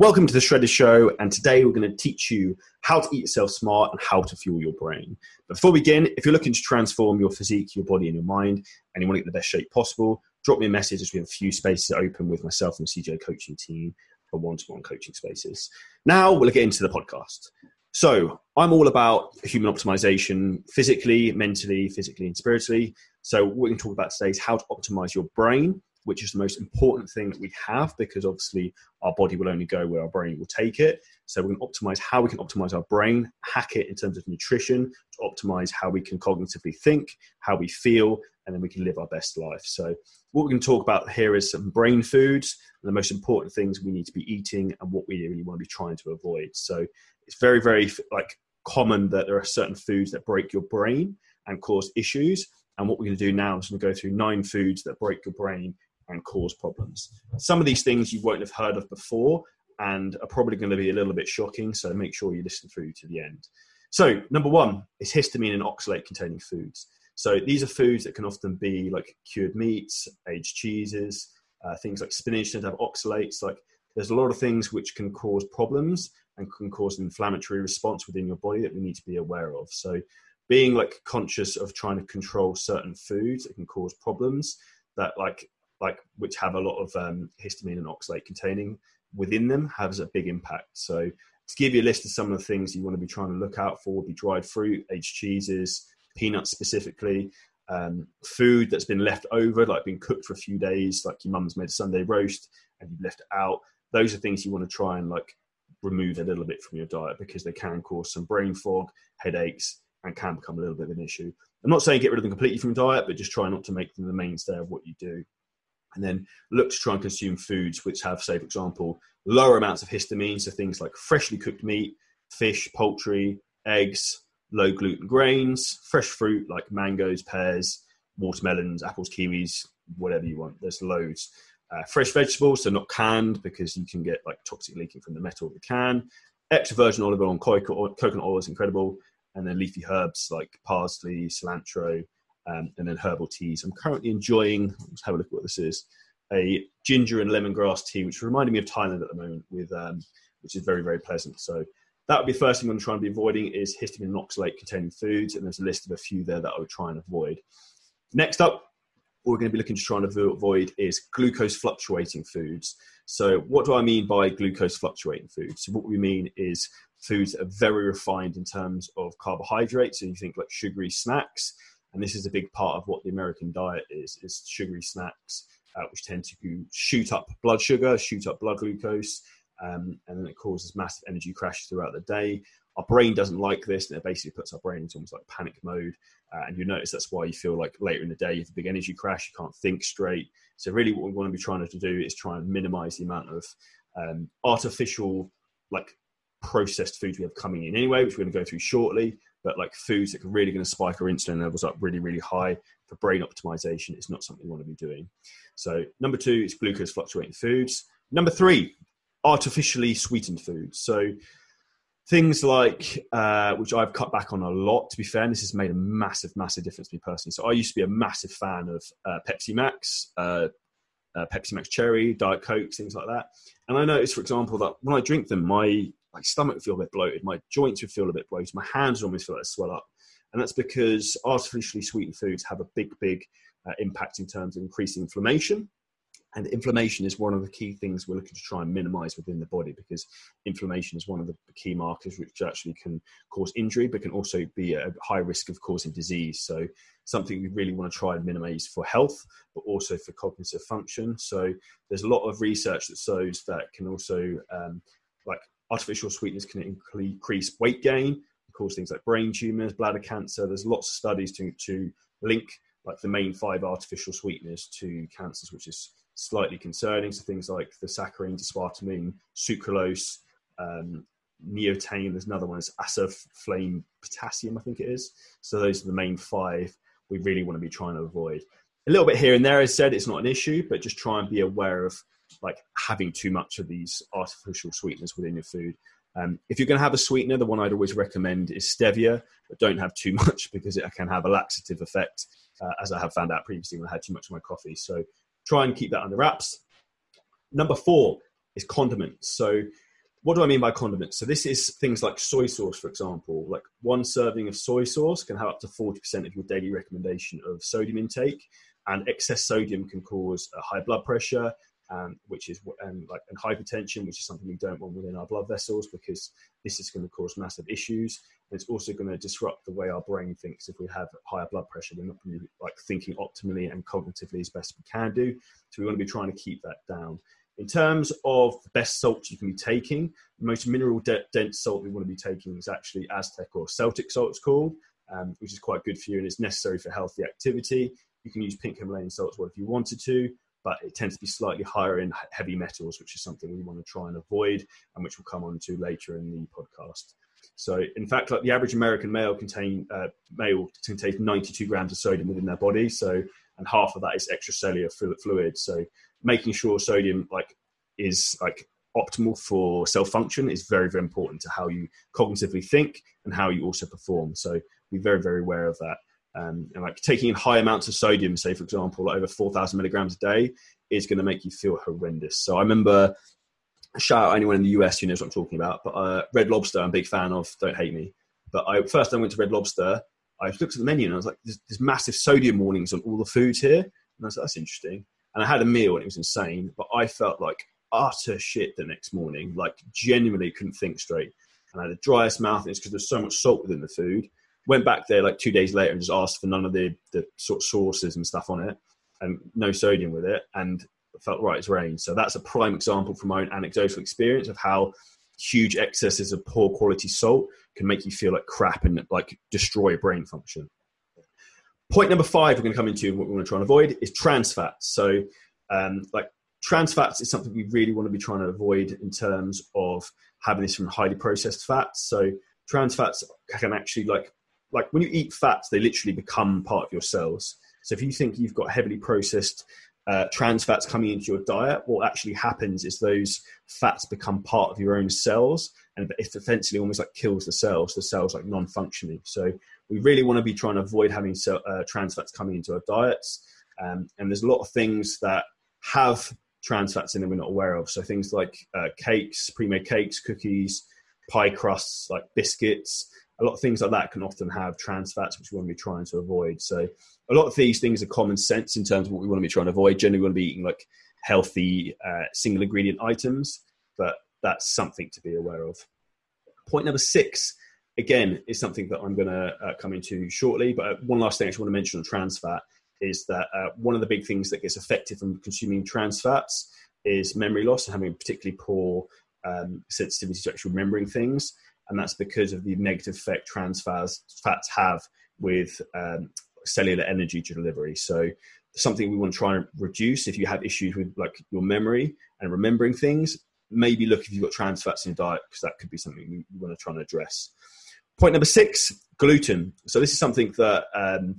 Welcome to the Shredder Show, and today we're going to teach you how to eat yourself smart and how to fuel your brain. Before we begin, if you're looking to transform your physique, your body, and your mind, and you want to get the best shape possible, drop me a message as we have a few spaces open with myself and the CJ coaching team for one to one coaching spaces. Now we'll get into the podcast. So, I'm all about human optimization physically, mentally, physically, and spiritually. So, what we can talk about today is how to optimize your brain which is the most important thing that we have because obviously our body will only go where our brain will take it. So we're going to optimize how we can optimize our brain, hack it in terms of nutrition, to optimize how we can cognitively think, how we feel, and then we can live our best life. So what we're going to talk about here is some brain foods, and the most important things we need to be eating, and what we really want to be trying to avoid. So it's very, very like common that there are certain foods that break your brain and cause issues. And what we're going to do now is going to go through nine foods that break your brain and cause problems. Some of these things you won't have heard of before and are probably going to be a little bit shocking, so make sure you listen through to the end. So, number one is histamine and oxalate containing foods. So, these are foods that can often be like cured meats, aged cheeses, uh, things like spinach that have oxalates. Like, there's a lot of things which can cause problems and can cause an inflammatory response within your body that we need to be aware of. So, being like conscious of trying to control certain foods that can cause problems that like like which have a lot of um, histamine and oxalate containing within them has a big impact. So to give you a list of some of the things you want to be trying to look out for would be dried fruit, aged cheeses, peanuts specifically, um, food that's been left over, like been cooked for a few days, like your mum's made a Sunday roast and you've left it out. Those are things you want to try and like remove a little bit from your diet because they can cause some brain fog, headaches, and can become a little bit of an issue. I'm not saying get rid of them completely from your diet, but just try not to make them the mainstay of what you do and then look to try and consume foods which have, say, for example, lower amounts of histamine, so things like freshly cooked meat, fish, poultry, eggs, low gluten grains, fresh fruit like mangoes, pears, watermelons, apples, kiwis, whatever you want. There's loads. Uh, fresh vegetables, so not canned because you can get like toxic leaking from the metal of the can. Extra virgin olive oil and coconut oil is incredible. And then leafy herbs like parsley, cilantro, um, and then herbal teas. I'm currently enjoying, let's have a look at what this is, a ginger and lemongrass tea, which reminded me of Thailand at the moment, with um, which is very, very pleasant. So that would be the first thing I'm going to be avoiding is histamine and oxalate containing foods, and there's a list of a few there that I would try and avoid. Next up, what we're going to be looking to try and avoid is glucose fluctuating foods. So, what do I mean by glucose fluctuating foods? So, what we mean is foods that are very refined in terms of carbohydrates. So, you think like sugary snacks, and this is a big part of what the American diet is: is sugary snacks, uh, which tend to shoot up blood sugar, shoot up blood glucose, um, and then it causes massive energy crashes throughout the day. Our brain doesn't like this, and it basically puts our brain into almost like panic mode. Uh, and you notice that's why you feel like later in the day you have a big energy crash, you can't think straight. So really, what we want to be trying to do is try and minimize the amount of um, artificial, like processed foods we have coming in anyway, which we're going to go through shortly but like foods that are really going to spike our insulin levels up really, really high for brain optimization is not something we want to be doing. So, number two is glucose fluctuating foods. Number three, artificially sweetened foods. So, things like uh, which I've cut back on a lot. To be fair, and this has made a massive, massive difference to me personally. So, I used to be a massive fan of uh, Pepsi Max. Uh, uh, Pepsi Max Cherry, Diet Coke, things like that. And I noticed, for example, that when I drink them, my like stomach would feel a bit bloated, my joints would feel a bit bloated, my hands would almost feel like they swell up. And that's because artificially sweetened foods have a big, big uh, impact in terms of increasing inflammation. And inflammation is one of the key things we're looking to try and minimize within the body because inflammation is one of the key markers which actually can cause injury, but can also be a high risk of causing disease. So, something we really want to try and minimize for health, but also for cognitive function. So, there's a lot of research that shows that can also um, like artificial sweeteners can increase weight gain, cause things like brain tumors, bladder cancer. There's lots of studies to, to link like the main five artificial sweeteners to cancers, which is slightly concerning. So things like the saccharin, aspartame, sucralose, um, neotame. There's another one, it's aspartame potassium, I think it is. So those are the main five we really want to be trying to avoid. A little bit here and there, as said, it's not an issue, but just try and be aware of like having too much of these artificial sweeteners within your food. Um, if you're going to have a sweetener, the one I'd always recommend is stevia, but don't have too much because it can have a laxative effect, uh, as I have found out previously when I had too much of my coffee. So try and keep that under wraps. Number four is condiments. So what do I mean by condiments? So this is things like soy sauce, for example. Like one serving of soy sauce can have up to 40% of your daily recommendation of sodium intake, and excess sodium can cause a high blood pressure, um, which is and like and hypertension, which is something we don't want within our blood vessels because this is going to cause massive issues. And it's also going to disrupt the way our brain thinks. If we have higher blood pressure, we're not be like thinking optimally and cognitively as best we can do. So we want to be trying to keep that down. In terms of the best salts you can be taking, the most mineral dense salt we want to be taking is actually Aztec or Celtic salt, it's called, um, which is quite good for you and it's necessary for healthy activity. You can use pink Himalayan salt as well if you wanted to, but it tends to be slightly higher in heavy metals, which is something we want to try and avoid, and which we'll come on to later in the podcast. So, in fact, like the average American male contain uh, male contains 92 grams of sodium within their body. So, and half of that is extracellular fluid. So, making sure sodium like is like optimal for cell function is very very important to how you cognitively think and how you also perform. So, be very very aware of that. Um, and like taking in high amounts of sodium, say for example, like over 4,000 milligrams a day, is going to make you feel horrendous. So I remember, shout out anyone in the US who knows what I'm talking about, but uh, Red Lobster, I'm a big fan of. Don't hate me. But I first I went to Red Lobster. I looked at the menu and I was like, there's, there's massive sodium warnings on all the foods here. And I was like, that's interesting. And I had a meal and it was insane, but I felt like utter shit the next morning. Like genuinely couldn't think straight. And I had the driest mouth, and it's because there's so much salt within the food went back there like two days later and just asked for none of the the sort of sauces and stuff on it and no sodium with it and felt right as rain. So that's a prime example from my own anecdotal experience of how huge excesses of poor quality salt can make you feel like crap and like destroy brain function. Point number five we're going to come into what we want to try and avoid is trans fats. So um, like trans fats is something we really want to be trying to avoid in terms of having this from highly processed fats. So trans fats can actually like like when you eat fats, they literally become part of your cells. So if you think you've got heavily processed uh, trans fats coming into your diet, what actually happens is those fats become part of your own cells, and it essentially almost like kills the cells. The cells like non-functioning. So we really want to be trying to avoid having cell, uh, trans fats coming into our diets. Um, and there's a lot of things that have trans fats in them we're not aware of. So things like uh, cakes, pre-made cakes, cookies, pie crusts, like biscuits a lot of things like that can often have trans fats, which we want to be trying to avoid. So a lot of these things are common sense in terms of what we want to be trying to avoid. Generally, we want to be eating like healthy uh, single ingredient items, but that's something to be aware of. Point number six, again, is something that I'm going to uh, come into shortly. But uh, one last thing I just want to mention on trans fat is that uh, one of the big things that gets affected from consuming trans fats is memory loss and having particularly poor um, sensitivity to actually remembering things and that's because of the negative effect trans fats, fats have with um, cellular energy delivery. So something we want to try and reduce if you have issues with like your memory and remembering things maybe look if you've got trans fats in your diet because that could be something we, we want to try and address. Point number six gluten. So this is something that um,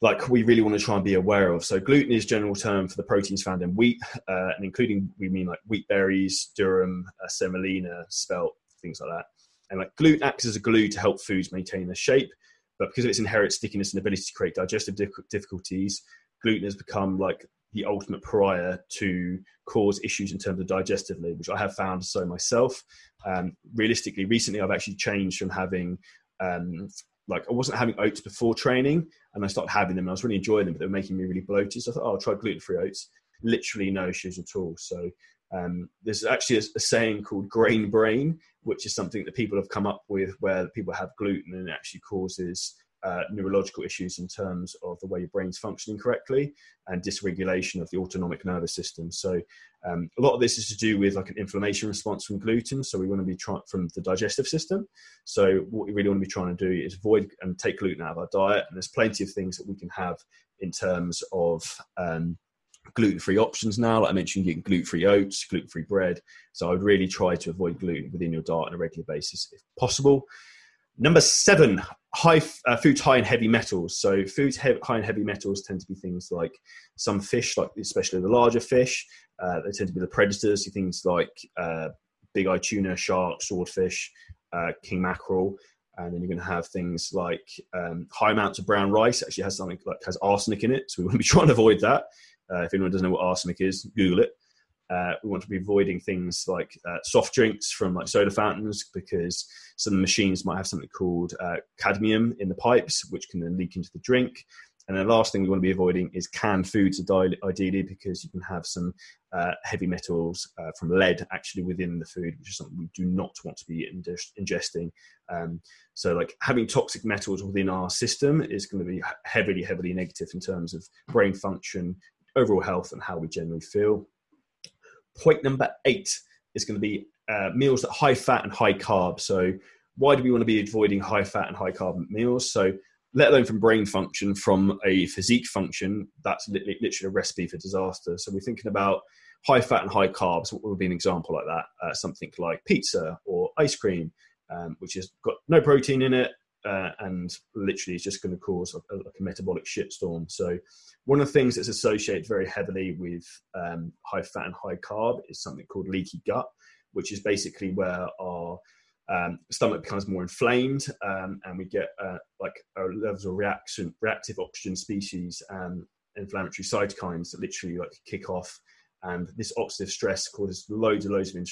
like we really want to try and be aware of. So gluten is general term for the proteins found in wheat uh, and including we mean like wheat berries durum uh, semolina spelt things like that and like gluten acts as a glue to help foods maintain their shape. But because of its inherent stickiness and ability to create digestive difficulties, gluten has become like the ultimate pariah to cause issues in terms of digestively, which I have found so myself. Um, realistically, recently I've actually changed from having um, like I wasn't having oats before training, and I started having them. and I was really enjoying them, but they were making me really bloated. So I thought, oh, I'll try gluten-free oats. Literally no issues at all. So um, there's actually a, a, saying called grain brain, which is something that people have come up with where people have gluten and it actually causes uh, neurological issues in terms of the way your brain's functioning correctly and dysregulation of the autonomic nervous system. So um, a lot of this is to do with like an inflammation response from gluten. So we want to be trying from the digestive system. So what we really want to be trying to do is avoid and take gluten out of our diet. And there's plenty of things that we can have in terms of um, gluten-free options now. Like I mentioned, you can gluten-free oats, gluten-free bread. So I would really try to avoid gluten within your diet on a regular basis if possible. Number seven, high uh, foods high in heavy metals. So foods he- high in heavy metals tend to be things like some fish, like especially the larger fish. Uh, they tend to be the predators. So Things like uh, big eye tuna, shark, swordfish, uh, king mackerel and then you're going to have things like um, high amounts of brown rice actually has something like has arsenic in it so we want to be trying to avoid that uh, if anyone doesn't know what arsenic is, Google it. Uh, we want to be avoiding things like uh, soft drinks from like soda fountains because some machines might have something called uh, cadmium in the pipes, which can then leak into the drink. And the last thing we want to be avoiding is canned foods, ideally, because you can have some uh, heavy metals uh, from lead actually within the food, which is something we do not want to be ingesting. Um, so, like having toxic metals within our system is going to be heavily, heavily negative in terms of brain function, overall health, and how we generally feel. Point number eight is going to be uh, meals that high fat and high carb. So, why do we want to be avoiding high fat and high carb meals? So, let alone from brain function, from a physique function, that's literally a recipe for disaster. So, we're thinking about high fat and high carbs. What would be an example like that? Uh, something like pizza or ice cream, um, which has got no protein in it, uh, and literally is just going to cause a, a, like a metabolic shitstorm. So, one of the things that's associated very heavily with um, high fat and high carb is something called leaky gut, which is basically where our um, stomach becomes more inflamed um, and we get uh, like levels of reaction, reactive oxygen species and inflammatory cytokines that literally like kick off. And this oxidative stress causes loads and loads of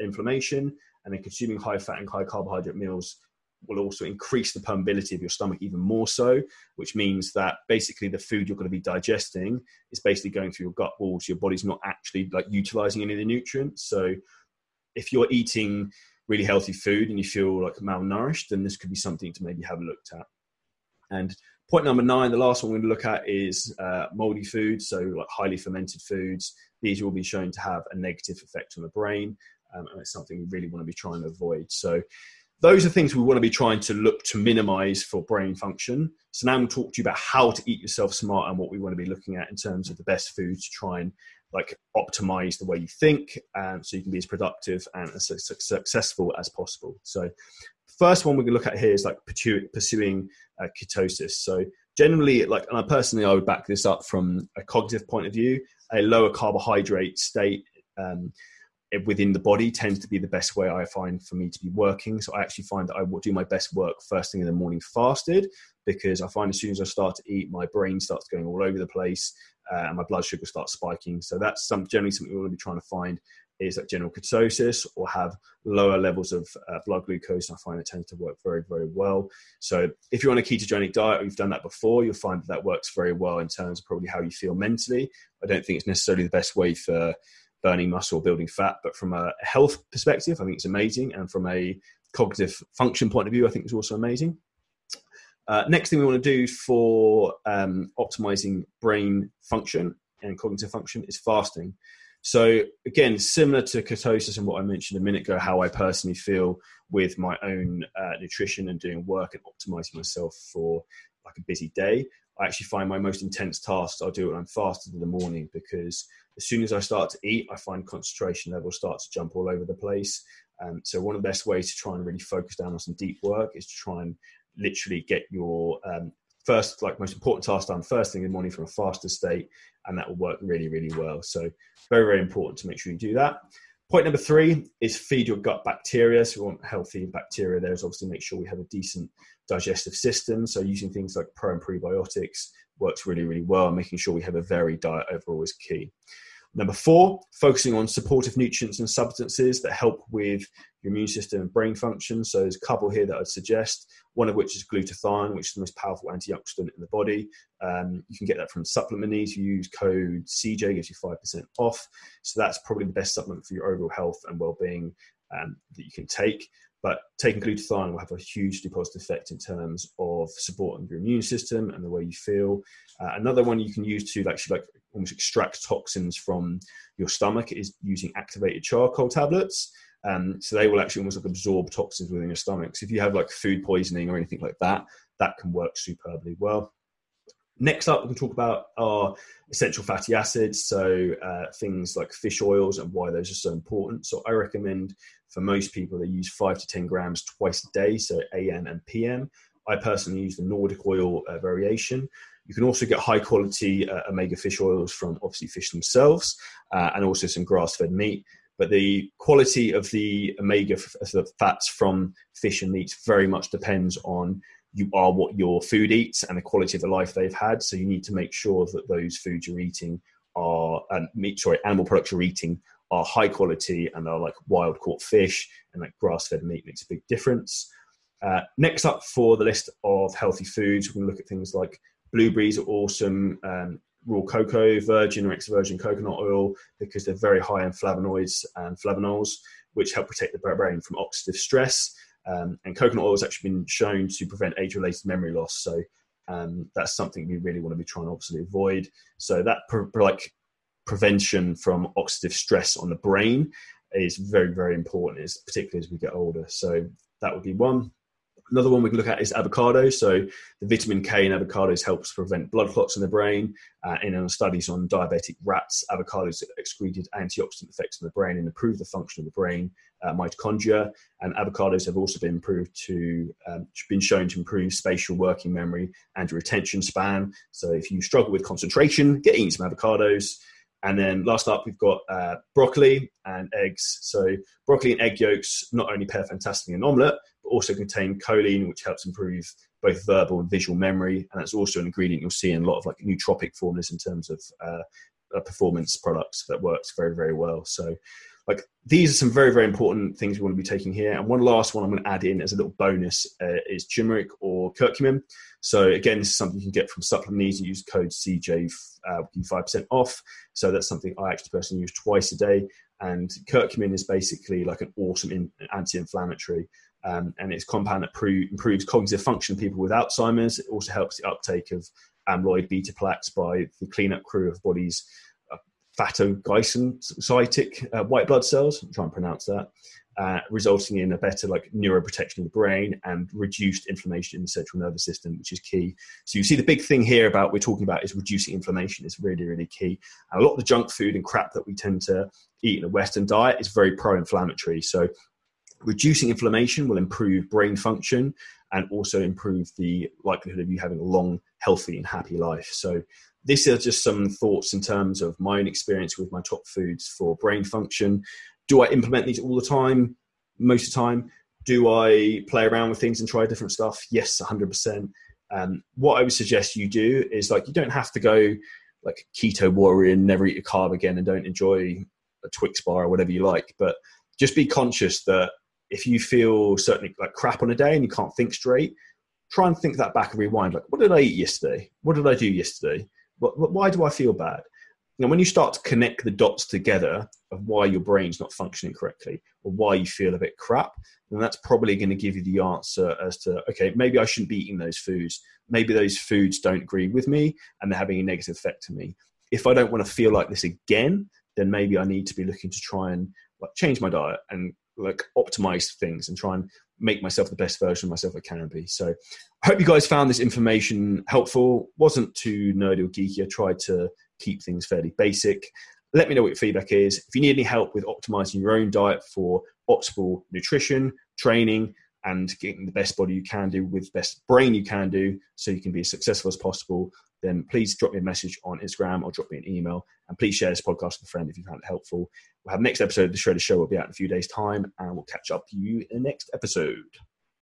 inflammation. And then consuming high fat and high carbohydrate meals will also increase the permeability of your stomach even more so, which means that basically the food you're going to be digesting is basically going through your gut walls. Your body's not actually like utilizing any of the nutrients. So if you're eating really healthy food and you feel like malnourished, then this could be something to maybe have a look at. And point number nine, the last one we're going to look at is uh, moldy foods, so like highly fermented foods. These will be shown to have a negative effect on the brain, um, and it's something we really want to be trying to avoid. So those are things we want to be trying to look to minimize for brain function. So now I'm going to talk to you about how to eat yourself smart and what we want to be looking at in terms of the best foods to try and like optimize the way you think um, so you can be as productive and as successful as possible. So first one we're going to look at here is like pursuing uh, ketosis. So generally like, and I personally, I would back this up from a cognitive point of view, a lower carbohydrate state um, within the body tends to be the best way I find for me to be working. So I actually find that I will do my best work first thing in the morning fasted because I find as soon as I start to eat, my brain starts going all over the place uh, and my blood sugar starts spiking. So that's some generally something to be trying to find is that general ketosis or have lower levels of uh, blood glucose. I find it tends to work very, very well. So if you're on a ketogenic diet or you've done that before, you'll find that that works very well in terms of probably how you feel mentally. I don't think it's necessarily the best way for burning muscle building fat. But from a health perspective, I think it's amazing. And from a cognitive function point of view, I think it's also amazing. Uh, next thing we want to do for um, optimizing brain function and cognitive function is fasting. So again, similar to ketosis and what I mentioned a minute ago, how I personally feel with my own uh, nutrition and doing work and optimizing myself for like a busy day. I actually find my most intense tasks I'll do when I'm fasted in the morning because as soon as I start to eat, I find concentration levels start to jump all over the place. Um, so one of the best ways to try and really focus down on some deep work is to try and literally get your um, first, like most important task done first thing in the morning from a faster state, and that will work really, really well. So very, very important to make sure you do that. Point number three is feed your gut bacteria. So we want healthy bacteria there is obviously make sure we have a decent digestive system. So using things like pro and prebiotics works really, really well. Making sure we have a varied diet overall is key. Number four, focusing on supportive nutrients and substances that help with your immune system and brain function. So there's a couple here that I'd suggest, one of which is glutathione, which is the most powerful antioxidant in the body. Um, you can get that from supplement. You use code CJ, gives you 5% off. So that's probably the best supplement for your overall health and well-being um, that you can take. But taking glutathione will have a hugely positive effect in terms of supporting your immune system and the way you feel. Uh, another one you can use to actually like almost extract toxins from your stomach is using activated charcoal tablets. Um, so they will actually almost like absorb toxins within your stomach. So if you have like food poisoning or anything like that, that can work superbly well. Next up, we can talk about our essential fatty acids, so uh, things like fish oils and why those are so important. So I recommend for most people they use five to ten grams twice a day, so AM and PM. I personally use the Nordic oil uh, variation. You can also get high quality uh, omega fish oils from obviously fish themselves, uh, and also some grass fed meat. But the quality of the omega f- fats from fish and meat very much depends on you are what your food eats and the quality of the life they've had. So you need to make sure that those foods you're eating are and meat sorry animal products you're eating are high quality and are like wild caught fish and like grass fed meat makes a big difference. Uh, next up for the list of healthy foods, we're going to look at things like blueberries are awesome, um, raw cocoa, virgin or extra virgin coconut oil, because they're very high in flavonoids and flavonols, which help protect the brain from oxidative stress. Um, and coconut oil has actually been shown to prevent age-related memory loss. So um, that's something we really want to be trying to obviously avoid. So that pre- like prevention from oxidative stress on the brain is very very important, is particularly as we get older. So that would be one. Another one we can look at is avocado. So the vitamin K in avocados helps prevent blood clots in the brain. Uh, in studies on diabetic rats, avocados excreted antioxidant effects in the brain and improve the function of the brain uh, mitochondria. And avocados have also been improved to um, been shown to improve spatial working memory and retention span. So if you struggle with concentration, get eating some avocados. And then last up, we've got uh, broccoli and eggs. So broccoli and egg yolks not only pair fantastically in an omelette, also contain choline, which helps improve both verbal and visual memory. And that's also an ingredient you'll see in a lot of like nootropic formulas in terms of uh, uh performance products that works very, very well. So like these are some very very important things we want to be taking here and one last one i'm going to add in as a little bonus uh, is turmeric or curcumin so again this is something you can get from supplements you use code cj uh, 5% off so that's something i actually personally use twice a day and curcumin is basically like an awesome in, anti-inflammatory um, and it's a compound that pro- improves cognitive function in people with alzheimer's it also helps the uptake of amyloid beta plaques by the cleanup crew of bodies hepatocytic uh, white blood cells, I'm trying to pronounce that, uh, resulting in a better like neuroprotection of the brain and reduced inflammation in the central nervous system, which is key. So you see the big thing here about we're talking about is reducing inflammation is really, really key. And a lot of the junk food and crap that we tend to eat in a Western diet is very pro-inflammatory. So reducing inflammation will improve brain function and also improve the likelihood of you having a long, healthy, and happy life. So these are just some thoughts in terms of my own experience with my top foods for brain function. Do I implement these all the time? Most of the time. Do I play around with things and try different stuff? Yes, 100%. Um, what I would suggest you do is like you don't have to go like keto warrior and never eat a carb again and don't enjoy a Twix bar or whatever you like, but just be conscious that if you feel certainly like crap on a day and you can't think straight, try and think that back and rewind. Like, what did I eat yesterday? What did I do yesterday? Why do I feel bad? And when you start to connect the dots together of why your brain's not functioning correctly or why you feel a bit crap, then that's probably going to give you the answer as to, okay, maybe I shouldn't be eating those foods. Maybe those foods don't agree with me and they're having a negative effect on me. If I don't want to feel like this again, then maybe I need to be looking to try and like change my diet and like optimize things and try and make myself the best version of myself I can be. So I hope you guys found this information helpful. Wasn't too nerdy or geeky. I tried to keep things fairly basic. Let me know what your feedback is. If you need any help with optimizing your own diet for optimal nutrition, training, and getting the best body you can do with best brain you can do so you can be as successful as possible, then please drop me a message on Instagram or drop me an email. And please share this podcast with a friend if you found it helpful. We'll have next episode of the Shredder Show will be out in a few days' time, and we'll catch up to you in the next episode.